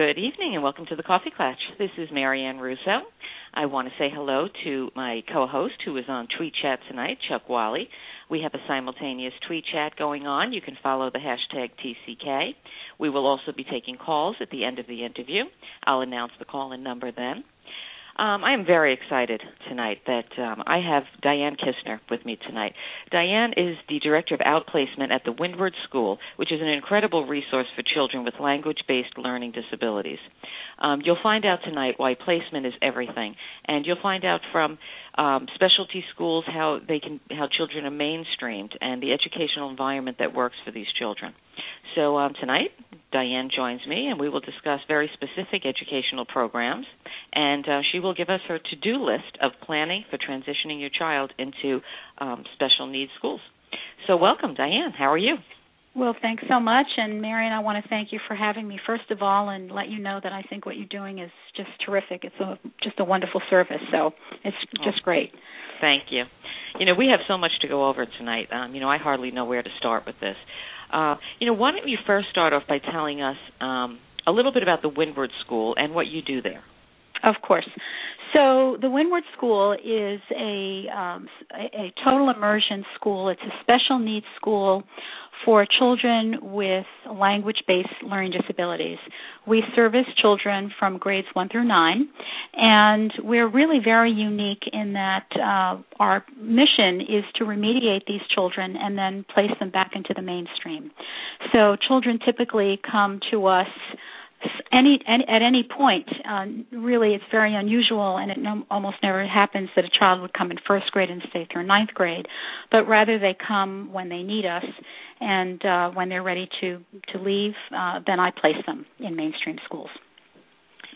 Good evening and welcome to the Coffee Klatch. This is Marianne Russo. I want to say hello to my co-host who is on Tweet Chat tonight, Chuck Wally. We have a simultaneous tweet chat going on. You can follow the hashtag TCK. We will also be taking calls at the end of the interview. I'll announce the call in number then. Um, I am very excited tonight that um, I have Diane Kissner with me tonight. Diane is the director of outplacement at the Windward School, which is an incredible resource for children with language-based learning disabilities. Um, you'll find out tonight why placement is everything, and you'll find out from um, specialty schools how they can how children are mainstreamed and the educational environment that works for these children. So um, tonight, Diane joins me, and we will discuss very specific educational programs, and uh, she will give us her to-do list of planning for transitioning your child into um, special needs schools. So welcome, Diane. How are you? Well, thanks so much. And Marion, I want to thank you for having me, first of all, and let you know that I think what you're doing is just terrific. It's a, just a wonderful service. So it's just oh, great. Thank you. You know, we have so much to go over tonight. Um, you know, I hardly know where to start with this. Uh, you know, why don't you first start off by telling us um, a little bit about the Windward School and what you do there? Of course. So the Windward School is a um, a total immersion school. It's a special needs school for children with language-based learning disabilities. We service children from grades 1 through 9, and we're really very unique in that uh, our mission is to remediate these children and then place them back into the mainstream. So children typically come to us any, any at any point, uh, really, it's very unusual, and it no, almost never happens that a child would come in first grade and stay through ninth grade, but rather they come when they need us, and uh, when they're ready to to leave, uh, then I place them in mainstream schools.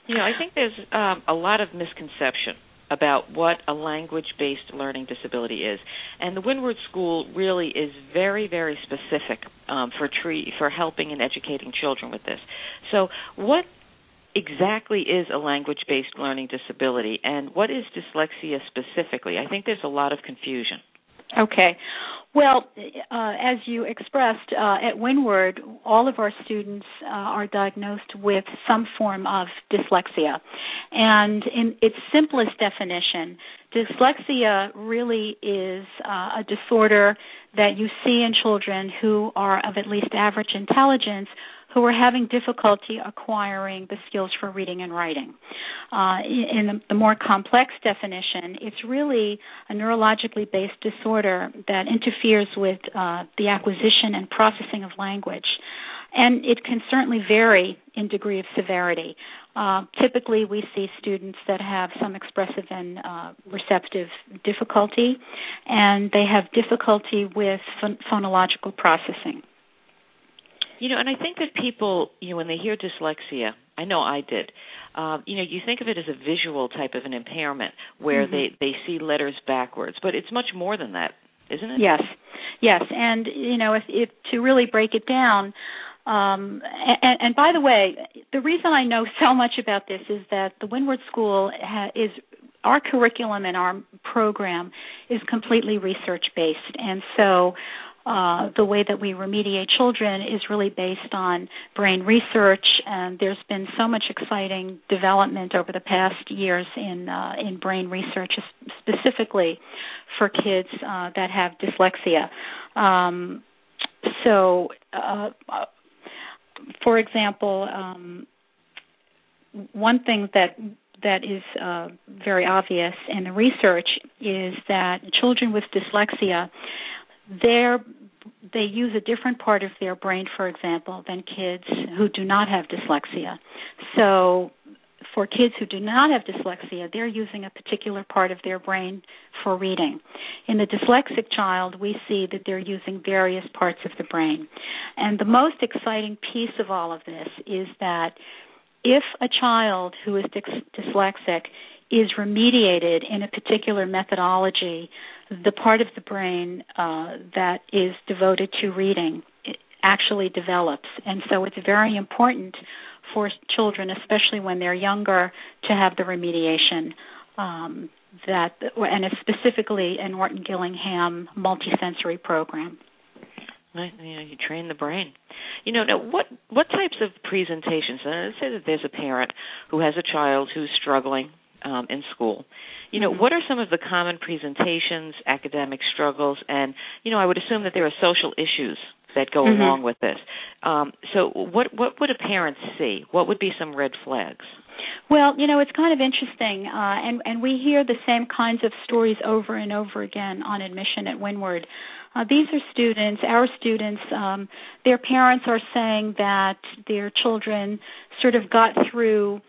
You know, I think there's um, a lot of misconception about what a language-based learning disability is, and the Windward School really is very, very specific um, for tree for helping and educating children with this. So, what exactly is a language-based learning disability, and what is dyslexia specifically? I think there's a lot of confusion. Okay. Well, uh, as you expressed, uh, at Windward, all of our students uh, are diagnosed with some form of dyslexia. And in its simplest definition, dyslexia really is uh, a disorder that you see in children who are of at least average intelligence who are having difficulty acquiring the skills for reading and writing. Uh, in the, more complex definition, it's really a neurologically based disorder that interferes with uh, the acquisition and processing of language. And it can certainly vary in degree of severity. Uh, typically, we see students that have some expressive and uh, receptive difficulty, and they have difficulty with phon- phonological processing. You know, and I think that people, you know, when they hear dyslexia, I know I did. Uh, you know, you think of it as a visual type of an impairment where mm-hmm. they they see letters backwards, but it's much more than that, isn't it? Yes, yes, and you know, if, if to really break it down. Um, and, and by the way, the reason I know so much about this is that the Windward School ha- is our curriculum and our program is completely research based, and so uh, the way that we remediate children is really based on brain research, and there's been so much exciting development over the past years in uh, in brain research, specifically for kids uh, that have dyslexia. Um, so, uh, for example, um, one thing that that is uh, very obvious in the research is that children with dyslexia they use a different part of their brain, for example, than kids who do not have dyslexia. So, for kids who do not have dyslexia, they're using a particular part of their brain for reading. In the dyslexic child, we see that they're using various parts of the brain. And the most exciting piece of all of this is that if a child who is dyslexic is remediated in a particular methodology, the part of the brain uh, that is devoted to reading actually develops. And so it's very important for children, especially when they're younger, to have the remediation. Um, that and it's specifically an Orton Gillingham multisensory program. You know, you train the brain. You know, now what what types of presentations? Uh, let's say that there's a parent who has a child who's struggling um, in school. You know, what are some of the common presentations, academic struggles, and you know, I would assume that there are social issues that go mm-hmm. along with this. Um, so, what what would a parent see? What would be some red flags? Well, you know, it's kind of interesting, uh, and and we hear the same kinds of stories over and over again on admission at Windward. Uh, these are students, our students, um, their parents are saying that their children sort of got through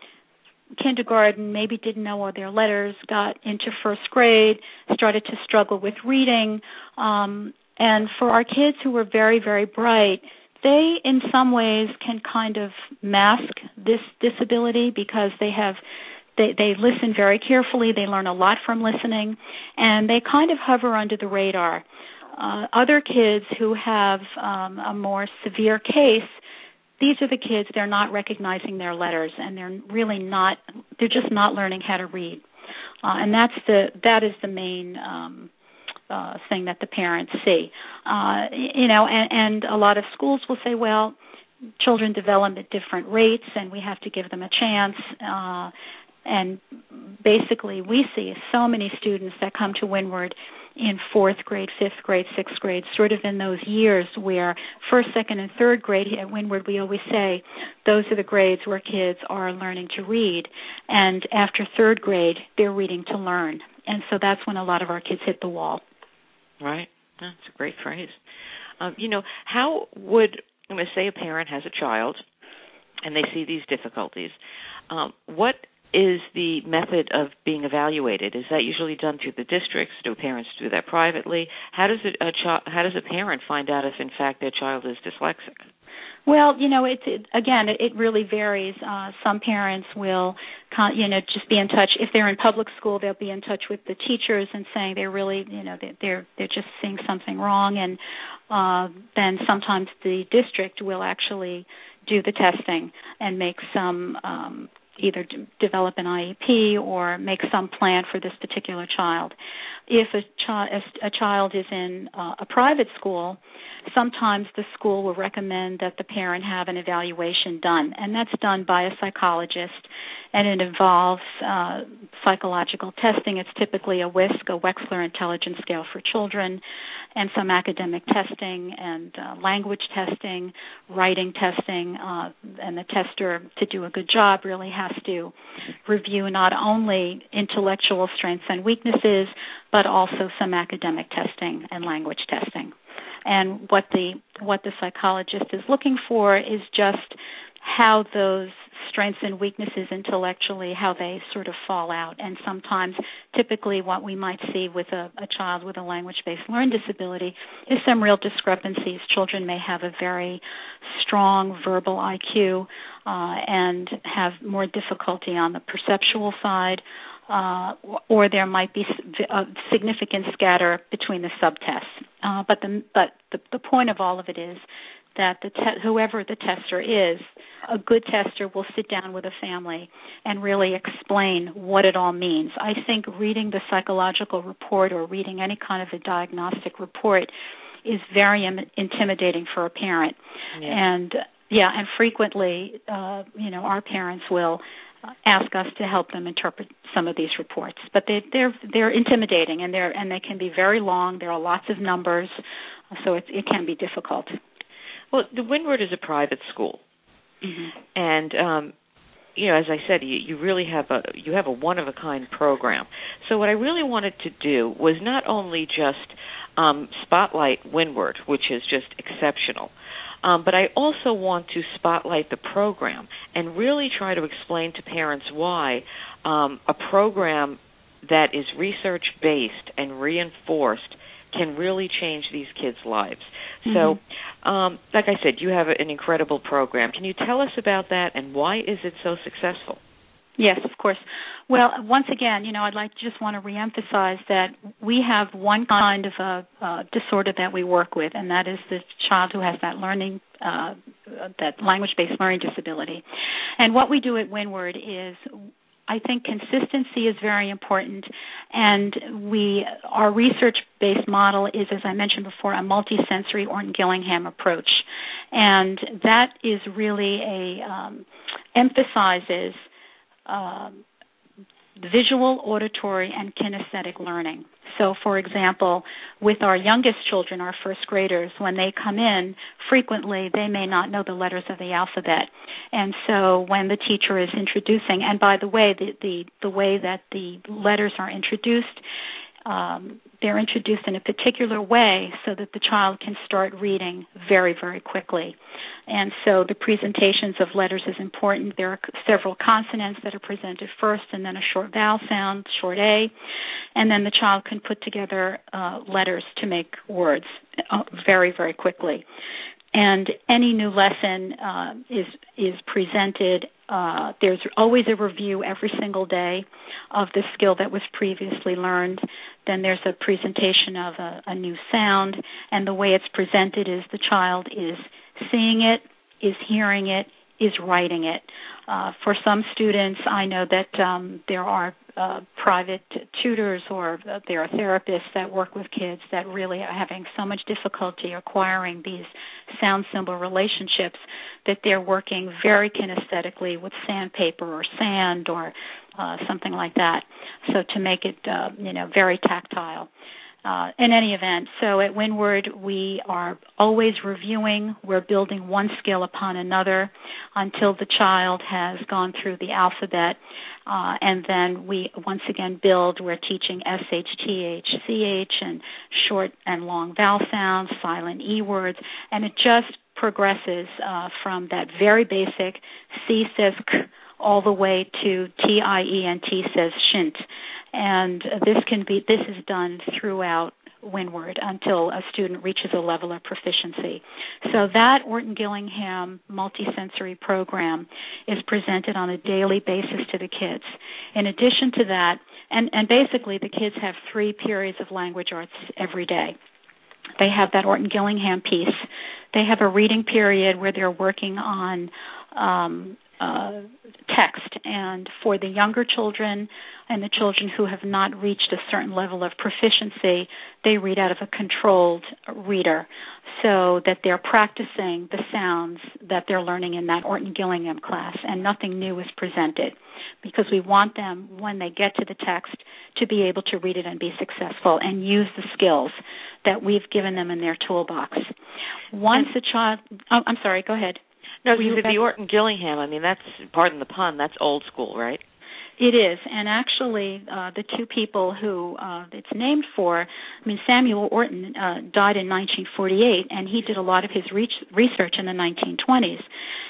kindergarten, maybe didn't know all their letters, got into first grade, started to struggle with reading. Um, and for our kids who were very, very bright, they in some ways can kind of mask this disability because they have they they listen very carefully they learn a lot from listening and they kind of hover under the radar uh, other kids who have um, a more severe case, these are the kids they're not recognizing their letters and they're really not they're just not learning how to read. Uh, and that's the that is the main um, uh, thing that the parents see. Uh, you know, and, and a lot of schools will say, well, children develop at different rates, and we have to give them a chance. Uh, and basically, we see so many students that come to Windward in fourth grade, fifth grade, sixth grade, sort of in those years where first, second, and third grade at Windward, we always say those are the grades where kids are learning to read. And after third grade, they're reading to learn. And so that's when a lot of our kids hit the wall. Right. That's a great phrase. Um, you know, how would, I'm going to say a parent has a child and they see these difficulties. Um, what is the method of being evaluated? Is that usually done through the districts? Do parents do that privately? How does a child? How does a parent find out if, in fact, their child is dyslexic? Well, you know, it's it again, it, it really varies. Uh, some parents will, con- you know, just be in touch. If they're in public school, they'll be in touch with the teachers and saying they're really, you know, they're they're just seeing something wrong, and uh, then sometimes the district will actually do the testing and make some um, either d- develop an IEP or make some plan for this particular child. If a, a, a child is in uh, a private school, sometimes the school will recommend that the parent have an evaluation done, and that's done by a psychologist, and it involves uh, psychological testing. It's typically a WISC, a Wechsler Intelligence Scale for Children, and some academic testing and uh, language testing, writing testing, uh, and the tester to do a good job really has to review not only intellectual strengths and weaknesses, but also some academic testing and language testing. And what the what the psychologist is looking for is just how those strengths and weaknesses intellectually how they sort of fall out. And sometimes typically what we might see with a, a child with a language based learning disability is some real discrepancies. Children may have a very strong verbal iq uh, and have more difficulty on the perceptual side uh, or there might be a significant scatter between the subtests. Uh, but the but the, the point of all of it is that the te- whoever the tester is, a good tester will sit down with a family and really explain what it all means. I think reading the psychological report or reading any kind of a diagnostic report is very Im- intimidating for a parent. Yeah. And yeah, and frequently, uh, you know, our parents will ask us to help them interpret some of these reports. But they, they're they're intimidating and they're and they can be very long. There are lots of numbers, so it it can be difficult. Well, the Windward is a private school, mm-hmm. and um, you know, as I said, you, you really have a you have a one of a kind program. So what I really wanted to do was not only just um, spotlight Windward, which is just exceptional, um, but I also want to spotlight the program and really try to explain to parents why um, a program that is research based and reinforced can really change these kids' lives. Mm-hmm. So, um, like I said, you have an incredible program. Can you tell us about that and why is it so successful? Yes, of course. Well, once again, you know, I'd like to just want to reemphasize that we have one kind of a disorder that we work with, and that is the child who has that learning, uh, that language-based learning disability. And what we do at Windward is I think consistency is very important, and we our research-based model is, as I mentioned before, a multisensory Orton Gillingham approach, and that is really a um, emphasizes. Uh, visual, auditory, and kinesthetic learning. So, for example, with our youngest children, our first graders, when they come in, frequently they may not know the letters of the alphabet. And so when the teacher is introducing, and by the way, the, the, the way that the letters are introduced um, they're introduced in a particular way so that the child can start reading very, very quickly. And so the presentations of letters is important. There are several consonants that are presented first, and then a short vowel sound, short A, and then the child can put together uh, letters to make words uh, very, very quickly and any new lesson uh, is is presented. Uh, there's always a review every single day of the skill that was previously learned. Then there's a presentation of a, a new sound, and the way it's presented is the child is seeing it, is hearing it, is writing it. Uh, for some students, I know that um, there are uh, private tutors or there are therapists that work with kids that really are having so much difficulty acquiring these sound symbol relationships that they're working very kinesthetically with sandpaper or sand or uh, something like that. So to make it, uh, you know, very tactile. Uh, in any event, so at Windward, we are always reviewing. We're building one skill upon another until the child has gone through the alphabet. Uh, and then we once again build. We're teaching SH, and short and long vowel sounds, silent E words, and it just progresses uh, from that very basic C says K all the way to T I E N T says shint and this can be this is done throughout Windward until a student reaches a level of proficiency. So that Orton Gillingham multisensory program is presented on a daily basis to the kids. In addition to that, and, and basically the kids have three periods of language arts every day. They have that Orton Gillingham piece. They have a reading period where they're working on um, uh, text. And for the younger children and the children who have not reached a certain level of proficiency, they read out of a controlled reader so that they're practicing the sounds that they're learning in that Orton Gillingham class and nothing new is presented because we want them when they get to the text to be able to read it and be successful and use the skills that we've given them in their toolbox. Once a child oh, I'm sorry, go ahead. No, you the Orton Gillingham. I mean, that's pardon the pun. That's old school, right? It is, and actually, uh, the two people who uh, it's named for, I mean, Samuel Orton uh, died in 1948, and he did a lot of his re- research in the 1920s.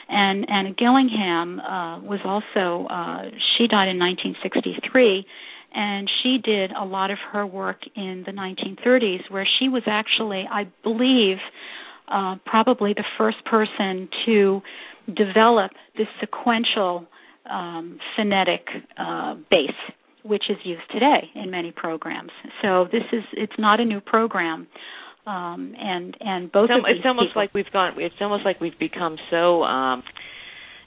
And Anna Gillingham uh, was also, uh, she died in 1963, and she did a lot of her work in the 1930s, where she was actually, I believe, uh, probably the first person to develop this sequential um, phonetic uh, base, which is used today in many programs. So this is it's not a new program. Um, and and both it's, of these it's almost people, like we've gone. It's almost like we've become so um,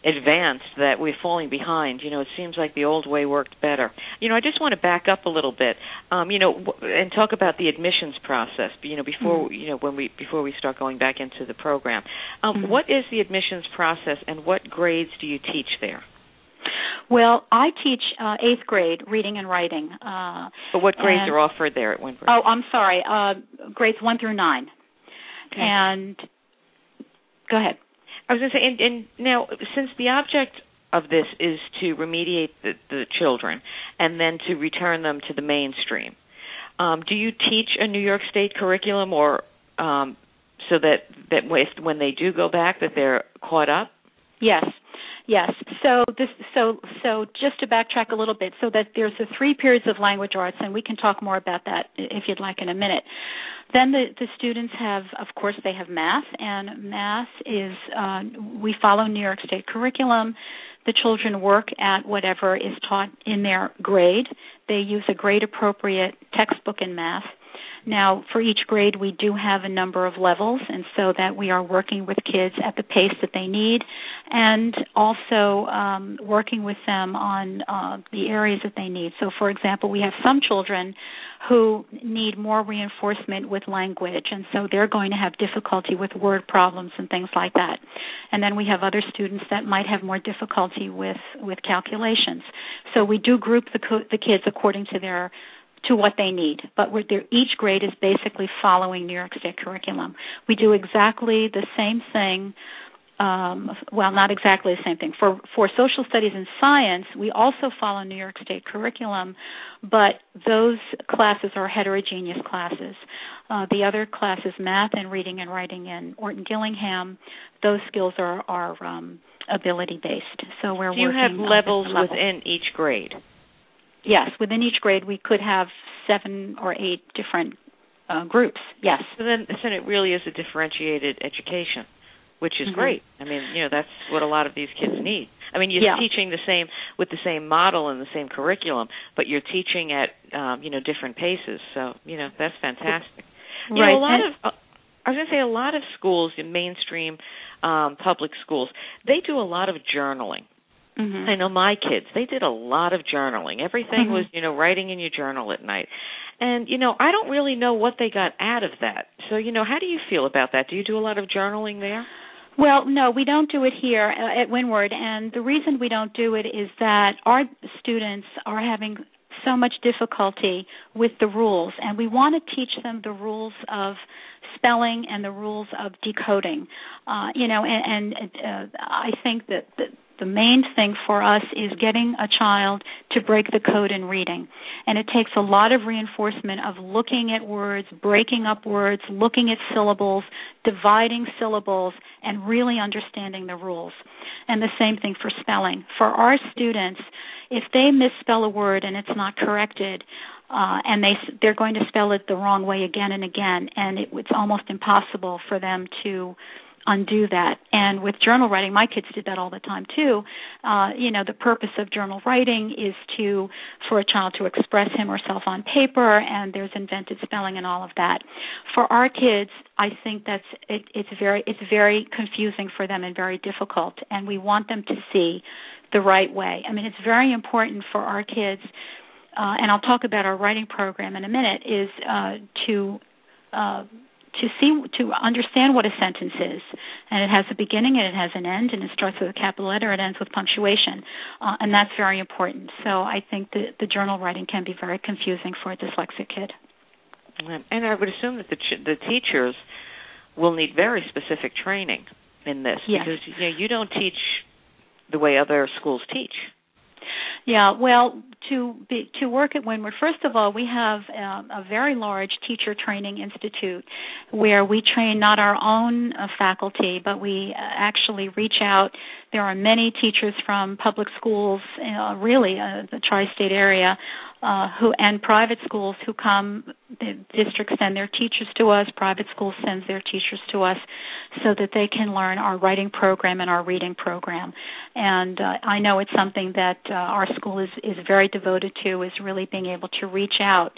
advanced that we're falling behind. You know, it seems like the old way worked better. You know, I just want to back up a little bit, um, you know, w- and talk about the admissions process. You know, before mm-hmm. you know when we before we start going back into the program, um, mm-hmm. what is the admissions process, and what grades do you teach there? Well, I teach uh, eighth grade reading and writing. Uh, but what grades and, are offered there at Windward? Oh, I'm sorry, uh, grades one through nine. Okay. And go ahead. I was going to say, and, and now since the object of this is to remediate the, the children and then to return them to the mainstream, um, do you teach a New York State curriculum, or um, so that that if, when they do go back, that they're caught up? Yes. Yes. So this so so just to backtrack a little bit so that there's the three periods of language arts and we can talk more about that if you'd like in a minute. Then the the students have of course they have math and math is uh, we follow New York State curriculum. The children work at whatever is taught in their grade. They use a grade appropriate textbook in math Now, for each grade, we do have a number of levels, and so that we are working with kids at the pace that they need, and also um, working with them on uh, the areas that they need. So, for example, we have some children who need more reinforcement with language, and so they're going to have difficulty with word problems and things like that. And then we have other students that might have more difficulty with with calculations. So we do group the co- the kids according to their to what they need. But each grade is basically following New York State curriculum. We do exactly the same thing um, well, not exactly the same thing. For for social studies and science, we also follow New York State curriculum, but those classes are heterogeneous classes. Uh, the other classes, math and reading and writing in Orton Gillingham, those skills are are um, ability based. So we're Do you have levels within each grade? Yes, within each grade we could have seven or eight different uh, groups. Yes. So then, so it really is a differentiated education which is mm-hmm. great. I mean, you know, that's what a lot of these kids need. I mean, you're yeah. teaching the same with the same model and the same curriculum, but you're teaching at um, you know different paces. So you know that's fantastic. You right. know, a lot and, of uh, I was going to say a lot of schools in mainstream um, public schools they do a lot of journaling. Mm-hmm. I know my kids; they did a lot of journaling. Everything mm-hmm. was, you know, writing in your journal at night. And you know, I don't really know what they got out of that. So, you know, how do you feel about that? Do you do a lot of journaling there? Well, no, we don't do it here at Windward, and the reason we don't do it is that our students are having so much difficulty with the rules, and we want to teach them the rules of spelling and the rules of decoding. Uh, you know, and, and uh, I think that the, the main thing for us is getting a child to break the code in reading. And it takes a lot of reinforcement of looking at words, breaking up words, looking at syllables, dividing syllables, and really understanding the rules. And the same thing for spelling. For our students, if they misspell a word and it's not corrected, uh, and they they're going to spell it the wrong way again and again, and it, it's almost impossible for them to undo that. And with journal writing, my kids did that all the time too. Uh, you know, the purpose of journal writing is to for a child to express him or herself on paper, and there's invented spelling and all of that. For our kids, I think that's it, it's very it's very confusing for them and very difficult, and we want them to see the right way. I mean, it's very important for our kids. Uh, and I'll talk about our writing program in a minute. Is uh, to uh, to see to understand what a sentence is. And it has a beginning and it has an end and it starts with a capital letter it ends with punctuation. Uh, and that's very important. So i think the the journal writing can be very confusing for a dyslexic kid. And i would assume that the ch- the teachers will need very specific training in this yes. because you know you don't teach the way other schools teach yeah, well, to be, to work at Windward, first of all, we have um, a very large teacher training institute where we train not our own uh, faculty, but we uh, actually reach out. There are many teachers from public schools, uh, really uh, the tri-state area, uh, who and private schools who come. The districts send their teachers to us. Private schools sends their teachers to us, so that they can learn our writing program and our reading program. And uh, I know it's something that uh, our school is is very devoted to. Is really being able to reach out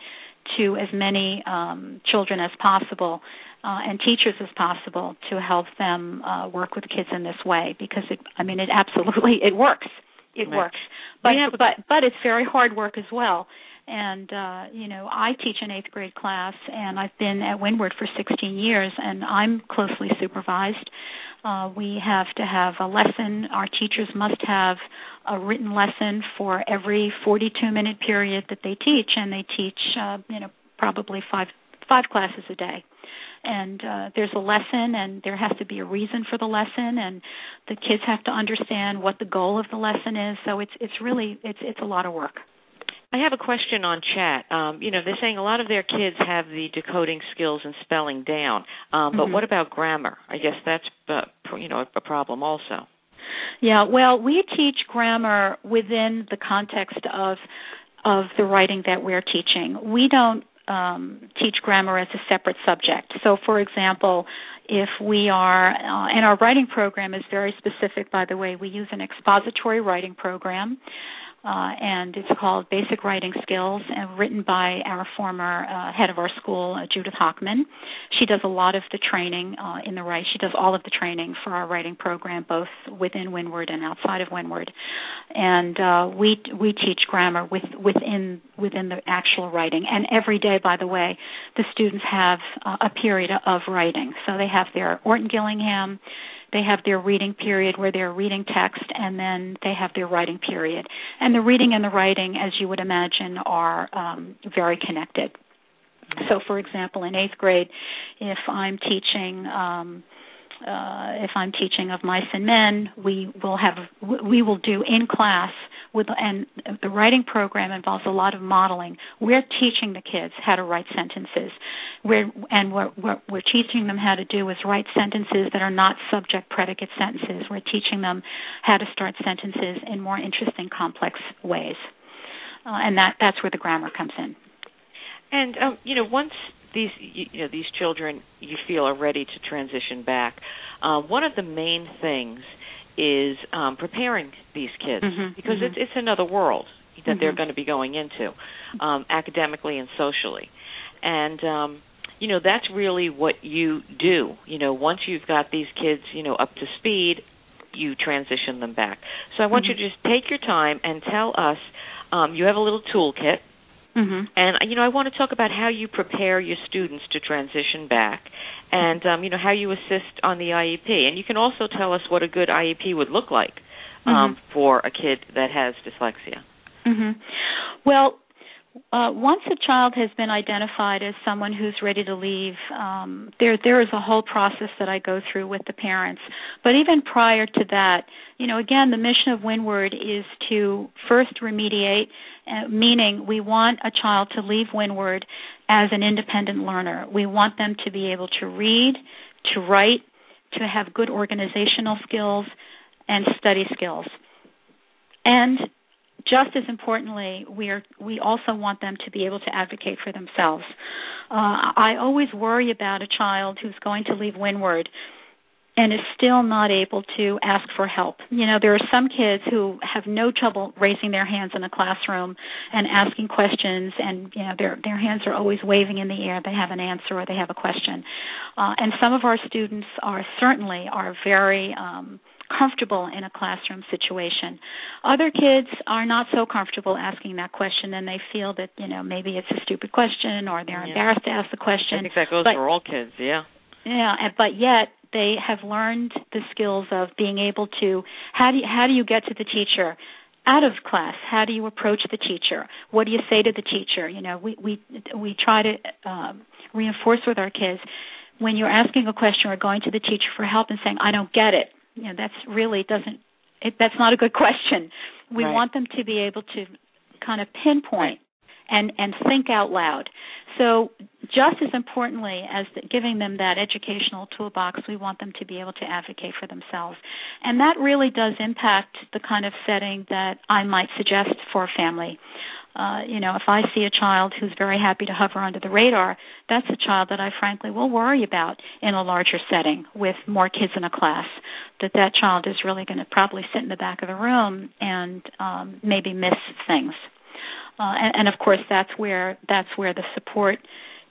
to as many um, children as possible. Uh, and teachers as possible to help them uh, work with kids in this way because it I mean it absolutely it works it right. works. But but but it's very hard work as well. And uh, you know, I teach an eighth grade class, and I've been at Windward for 16 years, and I'm closely supervised. Uh, we have to have a lesson. Our teachers must have a written lesson for every 42 minute period that they teach, and they teach, uh, you know, probably five five classes a day and uh, there's a lesson and there has to be a reason for the lesson and the kids have to understand what the goal of the lesson is so it's it's really it's it's a lot of work I have a question on chat. Um, you know, they're saying a lot of their kids have the decoding skills and spelling down, um, but mm-hmm. what about grammar? I guess that's uh, you know a problem also. Yeah, well, we teach grammar within the context of of the writing that we're teaching. We don't um, teach grammar as a separate subject. So, for example, if we are, uh, and our writing program is very specific, by the way. We use an expository writing program uh, and it's called Basic Writing Skills, and written by our former uh, head of our school, uh, Judith Hochman. She does a lot of the training uh, in the right. She does all of the training for our writing program, both within Windward and outside of Windward. And uh, we we teach grammar with, within within the actual writing. And every day, by the way, the students have uh, a period of writing. So they have their Orton Gillingham they have their reading period where they're reading text, and then they have their writing period. And the reading and the writing, as you would imagine, are um, very connected. So, for example, in eighth grade, if I'm teaching um, uh, if I'm teaching of mice and men, we will have we will do in class with and the writing program involves a lot of modeling. We're teaching the kids how to write sentences. We're and what we're, we're teaching them how to do is write sentences that are not subject predicate sentences. We're teaching them how to start sentences in more interesting, complex ways, uh, and that that's where the grammar comes in. And um, you know, once these you know these children you feel are ready to transition back. Uh, one of the main things is um, preparing these kids mm-hmm, because mm-hmm. it's it's another world that mm-hmm. they're going to be going into um, academically and socially, and um, you know that's really what you do. You know, once you've got these kids, you know, up to speed, you transition them back. So I want you mm-hmm. to just take your time and tell us. Um, you have a little toolkit Mm-hmm. And you know, I want to talk about how you prepare your students to transition back, and um, you know how you assist on the IEP. And you can also tell us what a good IEP would look like um, mm-hmm. for a kid that has dyslexia. Mm-hmm. Well, uh, once a child has been identified as someone who's ready to leave, um, there there is a whole process that I go through with the parents. But even prior to that, you know, again, the mission of Windward is to first remediate, meaning we want a child to leave Windward as an independent learner. We want them to be able to read, to write, to have good organizational skills, and study skills. And just as importantly, we are we also want them to be able to advocate for themselves. Uh, I always worry about a child who's going to leave Windward and is still not able to ask for help. You know, there are some kids who have no trouble raising their hands in a classroom and asking questions and you know their their hands are always waving in the air they have an answer or they have a question. Uh, and some of our students are certainly are very um comfortable in a classroom situation. Other kids are not so comfortable asking that question and they feel that, you know, maybe it's a stupid question or they're yeah. embarrassed to ask the question. I think that goes but, for all kids, yeah. Yeah, but yet they have learned the skills of being able to how do you, how do you get to the teacher? Out of class how do you approach the teacher? What do you say to the teacher? You know we we we try to um, reinforce with our kids when you're asking a question or going to the teacher for help and saying i don't get it you know that's really doesn't it, that's not a good question. We right. want them to be able to kind of pinpoint and and think out loud so just as importantly as giving them that educational toolbox we want them to be able to advocate for themselves and that really does impact the kind of setting that i might suggest for a family uh, you know, if I see a child who's very happy to hover under the radar, that's a child that I frankly will worry about in a larger setting with more kids in a class. That that child is really going to probably sit in the back of the room and um, maybe miss things. Uh, and, and of course, that's where that's where the support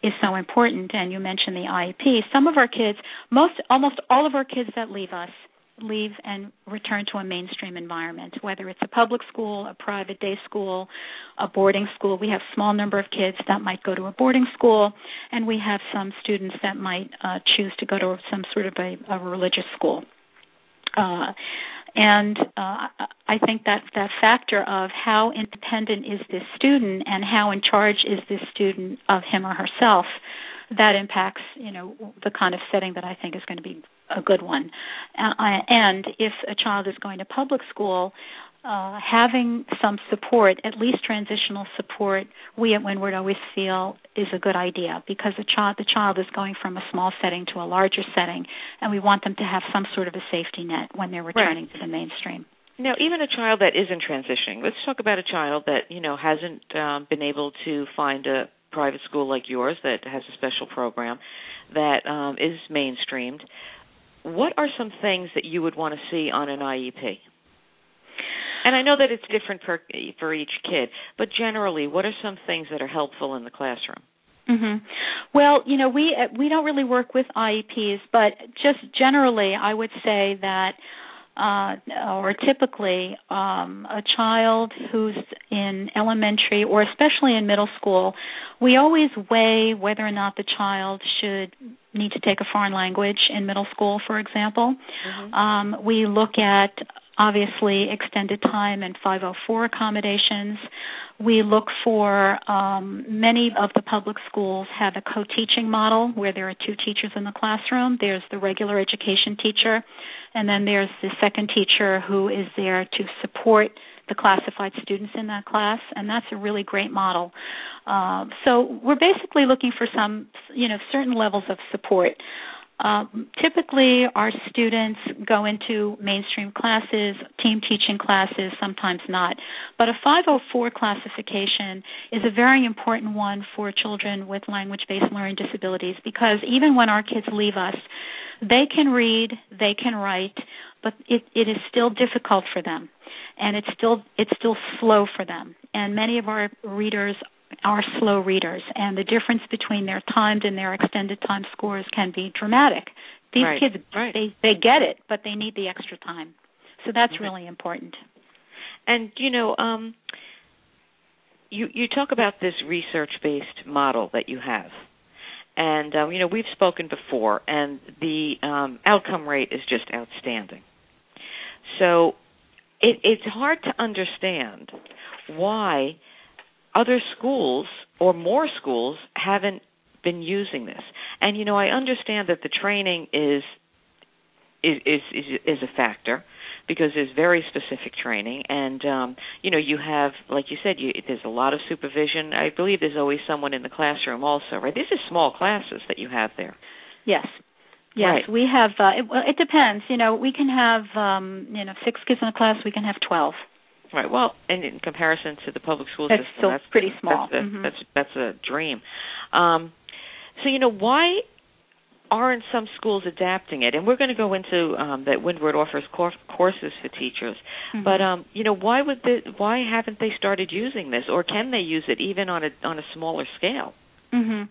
is so important. And you mentioned the IEP. Some of our kids, most almost all of our kids that leave us leave and return to a mainstream environment, whether it's a public school, a private day school, a boarding school. We have small number of kids that might go to a boarding school, and we have some students that might uh, choose to go to some sort of a, a religious school. Uh, and uh, I think that that factor of how independent is this student and how in charge is this student of him or herself that impacts you know the kind of setting that I think is going to be a good one. Uh, and if a child is going to public school, uh, having some support, at least transitional support, we at Windward always feel is a good idea because the child the child is going from a small setting to a larger setting, and we want them to have some sort of a safety net when they're returning right. to the mainstream. Now, even a child that isn't transitioning, let's talk about a child that you know hasn't um, been able to find a private school like yours that has a special program. that um, is mainstreamed. What are some things that you would want to see on an IEP? And I know that it's different for for each kid, but generally, what are some things that are helpful in the classroom? Mhm. Well, you know, we uh, we don't really work with IEPs, but just generally, I would say that uh, or typically um, a child who's in elementary or especially in middle school, we always weigh whether or not the child should need to take a foreign language in middle school, for example. Mm-hmm. Um, we look at obviously extended time and 504 accommodations. We look for um, many of the public schools have a co-teaching model where there are two teachers in the classroom. There's the regular education teacher, and then there's the second teacher who is there to support the classified students in that class, and that's a really great model. Uh, so we're basically looking for some, you know, certain levels of support. Um, typically, our students go into mainstream classes, team teaching classes, sometimes not. But a 504 classification is a very important one for children with language based learning disabilities because even when our kids leave us, they can read, they can write, but it, it is still difficult for them and it's still it's still slow for them and many of our readers are slow readers, and the difference between their timed and their extended time scores can be dramatic. These right. kids, right. they they get it, but they need the extra time. So that's mm-hmm. really important. And you know, um, you you talk about this research-based model that you have, and um, you know we've spoken before, and the um, outcome rate is just outstanding. So it, it's hard to understand why other schools or more schools haven't been using this. And you know, I understand that the training is is is is, a factor because there's very specific training. And um you know you have like you said you there's a lot of supervision. I believe there's always someone in the classroom also right? These are small classes that you have there. Yes. Yes right. we have uh, it, well, it depends. You know we can have um you know six kids in a class we can have 12 Right. Well, and in comparison to the public school that's system, still that's pretty small. That's a, mm-hmm. that's, that's a dream. Um, so you know why aren't some schools adapting it? And we're going to go into um, that Windward offers cor- courses for teachers. Mm-hmm. But um, you know why would the, why haven't they started using this, or can they use it even on a on a smaller scale? Mm-hmm.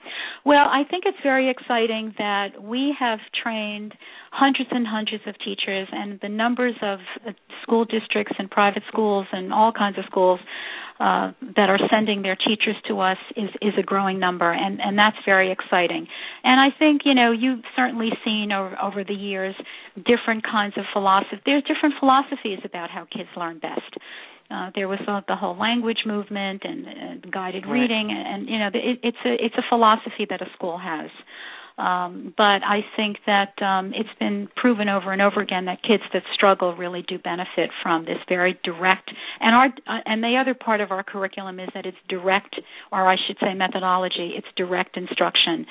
Well, I think it's very exciting that we have trained hundreds and hundreds of teachers, and the numbers of uh, school districts and private schools and all kinds of schools uh, that are sending their teachers to us is is a growing number, and and that's very exciting. And I think you know you've certainly seen over over the years different kinds of philosophy. There's different philosophies about how kids learn best uh, there was the whole language movement and, and guided right. reading, and, and you know, it, it's a it's a philosophy that a school has. Um, but I think that um, it's been proven over and over again that kids that struggle really do benefit from this very direct. And our uh, and the other part of our curriculum is that it's direct, or I should say methodology. It's direct instruction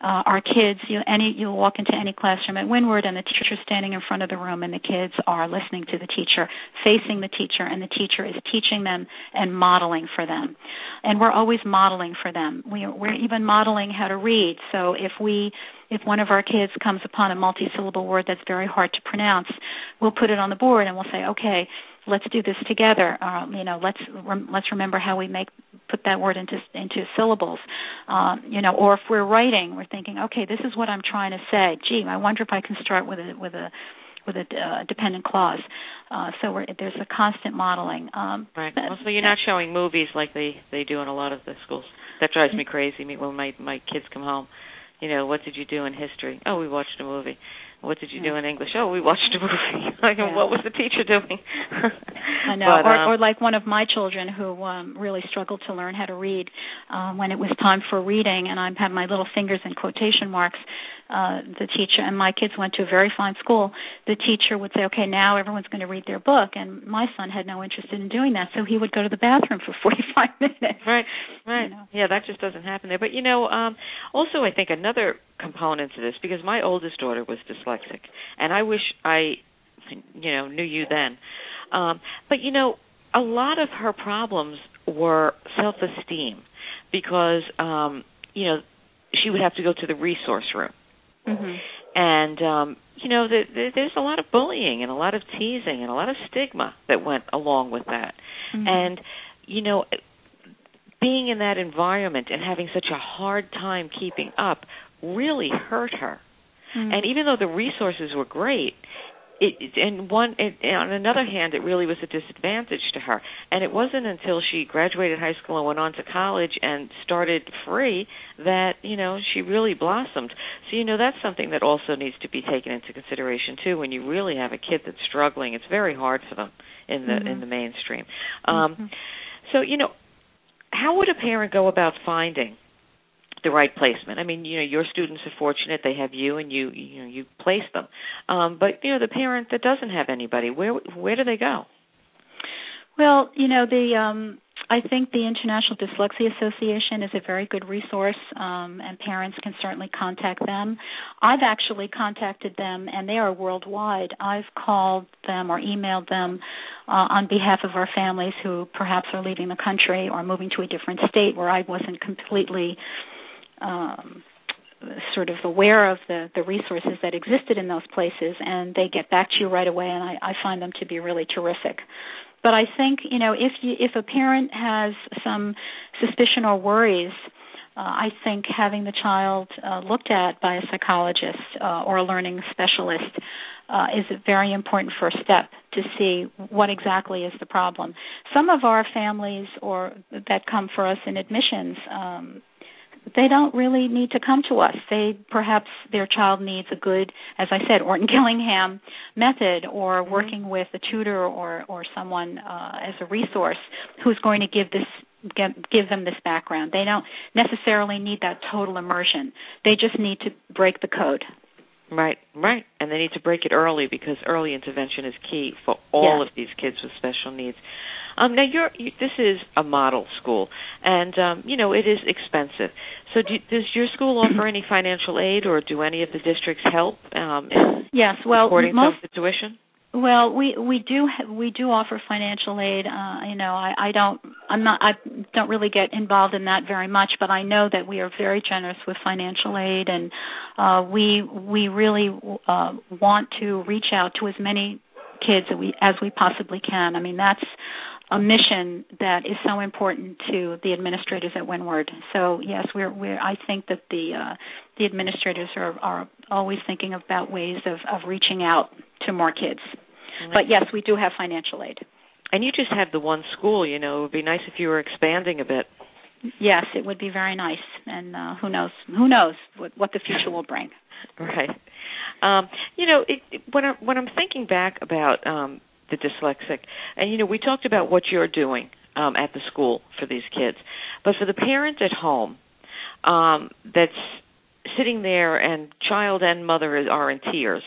uh, our kids you any you'll walk into any classroom at Windward and the teacher's standing in front of the room and the kids are listening to the teacher facing the teacher and the teacher is teaching them and modeling for them. And we're always modeling for them. We we're even modeling how to read. So if we if one of our kids comes upon a multi-syllable word that's very hard to pronounce we'll put it on the board and we'll say okay let's do this together. Um, you know, let's rem- let's remember how we make put that word into into syllables. Um, you know, or if we're writing, we're thinking, okay, this is what I'm trying to say. Gee, I wonder if I can start with a with a with a uh, dependent clause. Uh, so we're, there's a constant modeling. Um, right. Well, so you're not showing movies like they they do in a lot of the schools. That drives me crazy. When my my kids come home, you know, what did you do in history? Oh, we watched a movie what did you do in English? Oh, we watched a movie. like, yeah. what was the teacher doing? I know. But, or, um, or like one of my children who um really struggled to learn how to read. Uh, when it was time for reading, and I had my little fingers in quotation marks, uh, the teacher and my kids went to a very fine school. The teacher would say, "Okay, now everyone's going to read their book," and my son had no interest in doing that, so he would go to the bathroom for 45 minutes. Right, right. You know? Yeah, that just doesn't happen there. But you know, um, also I think another component to this because my oldest daughter was dyslexic, and I wish I, you know, knew you then. Um, but you know, a lot of her problems were self-esteem because um, you know she would have to go to the resource room Mm-hmm. And um, you know, the, the, there's a lot of bullying and a lot of teasing and a lot of stigma that went along with that. Mm-hmm. And you know, being in that environment and having such a hard time keeping up really hurt her. Mm-hmm. And even though the resources were great, it, and one it, on another hand it really was a disadvantage to her and it wasn't until she graduated high school and went on to college and started free that you know she really blossomed so you know that's something that also needs to be taken into consideration too when you really have a kid that's struggling it's very hard for them in the mm-hmm. in the mainstream um mm-hmm. so you know how would a parent go about finding the right placement. I mean, you know, your students are fortunate; they have you, and you, you know, you place them. Um, but you know, the parent that doesn't have anybody, where where do they go? Well, you know, the um, I think the International Dyslexia Association is a very good resource, um, and parents can certainly contact them. I've actually contacted them, and they are worldwide. I've called them or emailed them uh, on behalf of our families who perhaps are leaving the country or moving to a different state where I wasn't completely um, sort of aware of the the resources that existed in those places and they get back to you right away and I, I find them to be really terrific but I think you know if you if a parent has some suspicion or worries uh, I think having the child uh, looked at by a psychologist uh, or a learning specialist uh, is a very important first step to see what exactly is the problem. Some of our families or that come for us in admissions um, they don't really need to come to us. They perhaps their child needs a good, as I said, Orton Gillingham method, or mm-hmm. working with a tutor or or someone uh, as a resource who's going to give this give, give them this background. They don't necessarily need that total immersion. They just need to break the code. Right, right, and they need to break it early because early intervention is key for all yes. of these kids with special needs. Um, now, you're, you, this is a model school, and um, you know it is expensive. So, do, does your school offer any financial aid, or do any of the districts help? Um, yes, well, supporting most, the tuition. Well, we we do we do offer financial aid. Uh, you know, I, I don't I'm not I don't really get involved in that very much, but I know that we are very generous with financial aid, and uh, we we really uh, want to reach out to as many kids as we as we possibly can. I mean, that's a mission that is so important to the administrators at Windward. So yes, we're we're I think that the uh, the administrators are are always thinking about ways of of reaching out to more kids. Mm-hmm. But yes, we do have financial aid. And you just have the one school, you know, it would be nice if you were expanding a bit. Yes, it would be very nice, and uh, who knows? Who knows what, what the future will bring? right. Um, you know, it, when I when I'm thinking back about um, the dyslexic. And you know, we talked about what you're doing um, at the school for these kids, but for the parent at home um, that's sitting there and child and mother are in tears.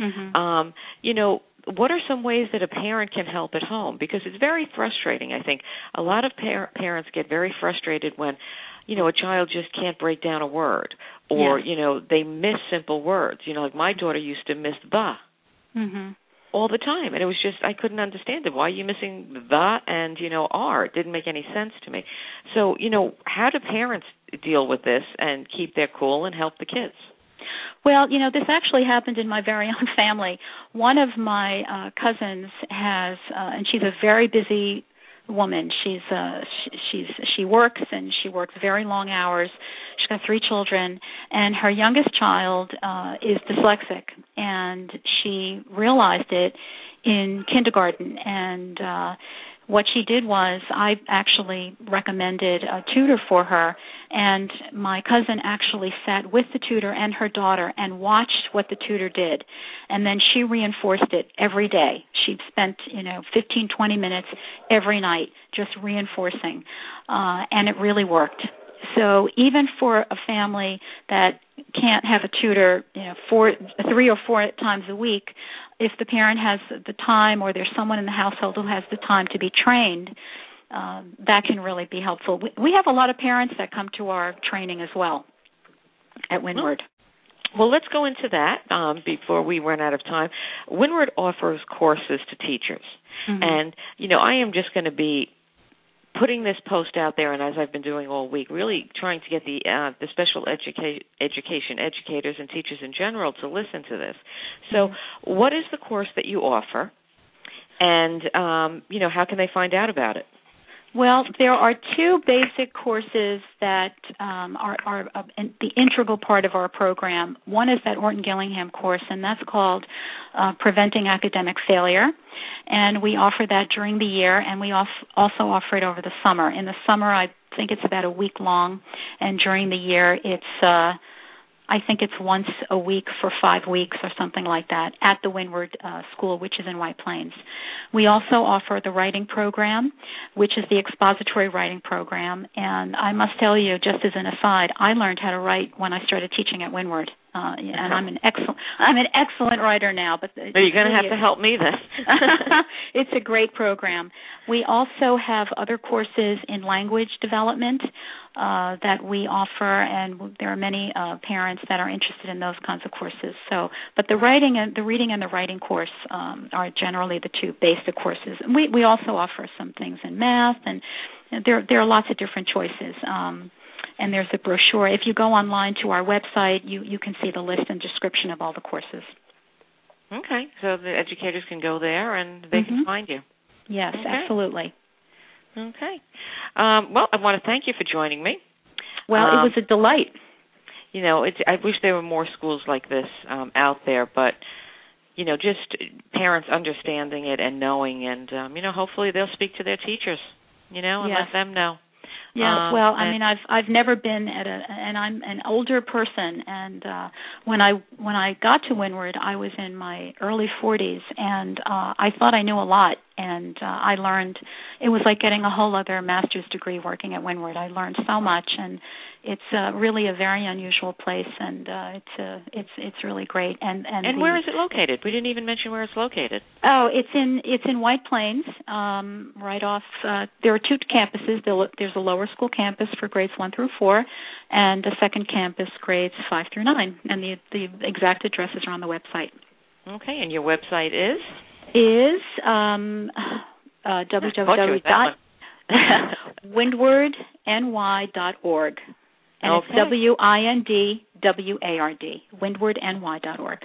Mm-hmm. Um, you know, what are some ways that a parent can help at home? Because it's very frustrating. I think a lot of par- parents get very frustrated when, you know, a child just can't break down a word, or yes. you know, they miss simple words. You know, like my daughter used to miss the. Mm-hmm all the time and it was just I couldn't understand it. Why are you missing the and you know are? It didn't make any sense to me. So, you know, how do parents deal with this and keep their cool and help the kids? Well, you know, this actually happened in my very own family. One of my uh cousins has uh and she's a very busy woman. She's uh she, she's she works and she works very long hours. She's got three children and her youngest child uh is dyslexic and she realized it in kindergarten and uh what she did was I actually recommended a tutor for her and my cousin actually sat with the tutor and her daughter and watched what the tutor did. And then she reinforced it every day. She spent you know 15 20 minutes every night just reinforcing uh and it really worked so even for a family that can't have a tutor you know four three or four times a week if the parent has the time or there's someone in the household who has the time to be trained, um, that can really be helpful. We, we have a lot of parents that come to our training as well at Windward. Well, let's go into that um, before we run out of time. Windward offers courses to teachers, mm-hmm. and you know I am just going to be putting this post out there, and as I've been doing all week, really trying to get the uh, the special educa- education educators and teachers in general to listen to this. So, Mm-hmm. what is the course that you offer, and um, you know how can they find out about it? Well, there are two basic courses that um, are, are uh, the integral part of our program. One is that Orton Gillingham course, and that's called uh, Preventing Academic Failure. And we offer that during the year, and we off- also offer it over the summer. In the summer, I think it's about a week long, and during the year, it's uh, I think it's once a week for five weeks or something like that at the Windward uh, School, which is in White Plains. We also offer the writing program, which is the expository writing program. And I must tell you, just as an aside, I learned how to write when I started teaching at Windward. Uh, yeah, and I'm an excellent I'm an excellent writer now. But Are you going to have to help me then? it's a great program. We also have other courses in language development uh, that we offer, and there are many uh, parents that are interested in those kinds of courses. So, but the writing and the reading and the writing course um, are generally the two basic courses. And we we also offer some things in math, and there there are lots of different choices. Um, and there's a brochure. If you go online to our website, you you can see the list and description of all the courses. Okay, so the educators can go there and they can Mhm. find you. Yes, Okay. absolutely. Okay. Um, well, I want to thank you for joining me. Well, Um, it was a delight. You know, it's, I wish there were more schools like this um, out there, but you know, just parents understanding it and knowing, and um, you know, hopefully they'll speak to their teachers, you know, and Yes. let them know. Yeah, Um, well, I mean, I've I've never been at a, and I'm an older person, and uh when I when I got to Windward, I was in my early 40s, and uh I thought I knew a lot, and uh I learned. It was like getting a whole other master's degree working at Windward. I learned so much, and it's uh, really a very unusual place, and uh it's uh it's it's really great. And and And the- where is it located? We didn't even mention where it's located. Oh, it's in it's in White Plains, um, right off. Uh, there are two campuses. There- There's a lower school campus for grades one through four, and a second campus grades five through nine. And the the exact addresses are on the website. Okay, and your website is Is um, uh, Caught you with www. windwardny.org, and Okay. it's W I N D W A R D. Windwardny.org.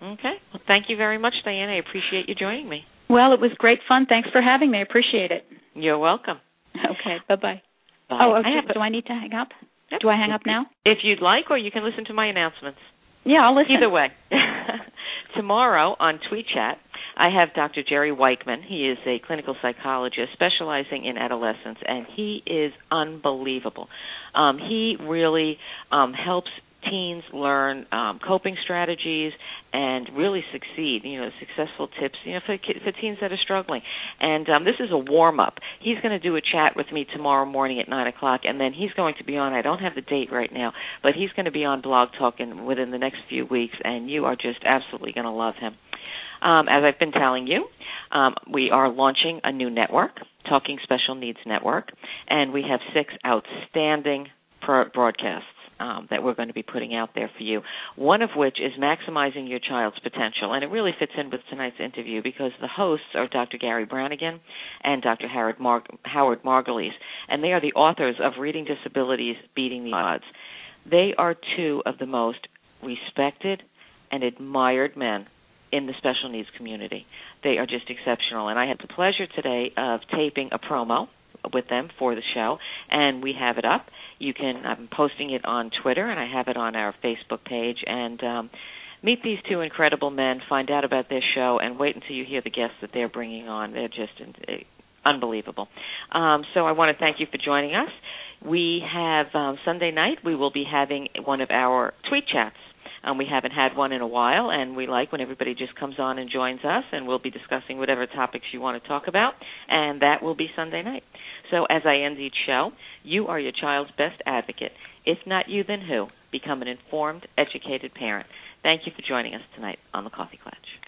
Okay. Well, thank you very much, Diana. I appreciate you joining me. Well, it was great fun. Thanks for having me. I appreciate it. You're welcome. Okay. Bye bye. Bye. Oh, I okay. have a- do I need to hang up? Yep. Do I hang up now? If you'd like, or you can listen to my announcements. Yeah, I'll listen. Either way. Tomorrow on Tweet Chat, I have Dr. Jerry Weichman. He is a clinical psychologist specializing in adolescence, and he is unbelievable. Um, he really um, helps teens learn um, coping strategies and really succeed. You know, successful tips. You know, for for teens that are struggling. And um, this is a warm up. He's going to do a chat with me tomorrow morning at nine o'clock, and then he's going to be on. I don't have the date right now, but he's going to be on Blog Talk in, within the next few weeks, and you are just absolutely going to love him. Um, as I've been telling you, um, we are launching a new network, Talking Special Needs Network, and we have six outstanding broadcasts um, that we're going to be putting out there for you. One of which is maximizing your child's potential, and it really fits in with tonight's interview because the hosts are Dr. Gary Brannigan and Dr. Howard, Mar- Howard Margolis, and they are the authors of Reading Disabilities Beating the Odds. They are two of the most respected and admired men in the special needs community. They are just exceptional, and I had the pleasure today of taping a promo with them for the show, and we have it up. You can I'm posting it on Twitter, and I have it on our Facebook page. And um, meet these two incredible men, find out about their show, and wait until you hear the guests that they're bringing on. They're just uh, unbelievable. Um, so I want to thank you for joining us. We have um, Sunday night. We will be having one of our tweet chats. Um, we haven't had one in a while, and we like when everybody just comes on and joins us, and we'll be discussing whatever topics you want to talk about, and that will be Sunday night. So, as I end each show, you are your child's best advocate. If not you, then who? Become an informed, educated parent. Thank you for joining us tonight on the Coffee Klatch.